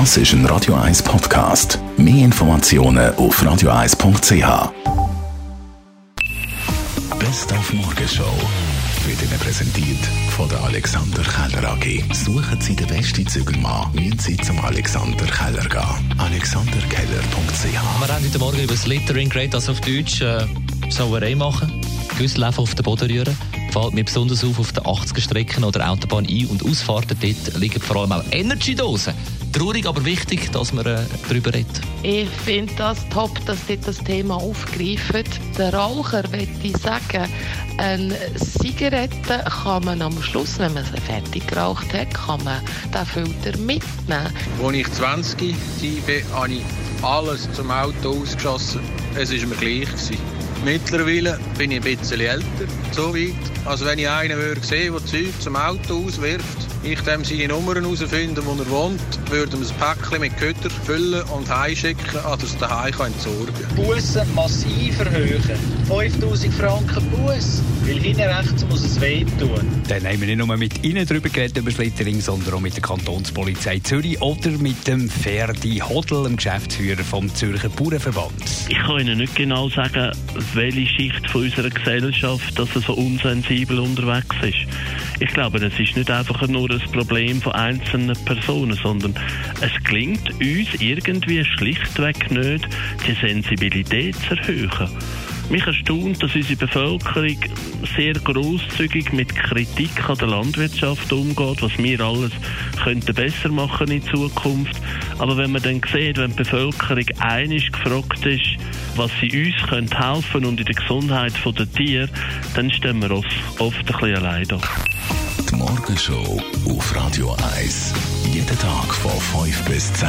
Das ist ein Radio 1 Podcast. Mehr Informationen auf radio1.ch. Best auf Morgenshow wird Ihnen präsentiert von der Alexander Keller AG. Suchen Sie den besten Zügelmann, müssen Sie zum Alexander Keller gehen. AlexanderKeller.ch Wir haben heute Morgen über das Littering geredet, also auf Deutsch äh, Sauerei machen, Güsselläufe auf den Boden rühren. Fällt mir besonders auf auf den 80er-Strecken oder Autobahn ein- und Ausfahrten. Dort liegen vor allem auch Energy-Dosen. Traurig, aber wichtig, dass man äh, darüber redet. Ich finde das top, dass Sie das Thema aufgreifen. Der Raucher, möchte ich sagen, eine Zigarette kann man am Schluss, wenn man sie fertig geraucht hat, kann man den Filter mitnehmen. Als ich 20 war, habe ich alles zum Auto ausgeschossen. Es war mir gleich. Gewesen. Mittlerweile bin ich ein bisschen älter, so weit, als wenn ich einen würde sehen, der Zeug zum Auto auswirft, ich dem seine Nummern herausfinden, wo er wohnt, würde ihm ein Päckchen mit Köder füllen und heimschicken, an das daheim entsorgen kann. Bussen massiv erhöhen. 5000 Franken Bus. Weil hinten rechts muss es wehtun. Dann haben wir nicht nur mit Ihnen darüber geredet, über das Littering, sondern auch mit der Kantonspolizei Zürich oder mit dem Ferdi Hodl, dem Geschäftsführer vom Zürcher Bauernverband. Ich kann Ihnen nicht genau sagen, welche Schicht von unserer Gesellschaft dass so unsensibel unterwegs ist. Ich glaube, das ist nicht einfach nur ein Problem von einzelnen Personen, sondern es gelingt uns irgendwie schlichtweg nicht, die Sensibilität zu erhöhen. Mich erstaunt, dass unsere Bevölkerung sehr großzügig mit Kritik an der Landwirtschaft umgeht, was wir alles könnten besser machen in Zukunft. Aber wenn man dann sieht, wenn die Bevölkerung einig gefragt ist, was sie uns können helfen und in der Gesundheit der Tiere, dann stehen wir oft, ein bisschen allein da. Die Morgenshow auf Radio 1. Jeden Tag von 5 bis 10.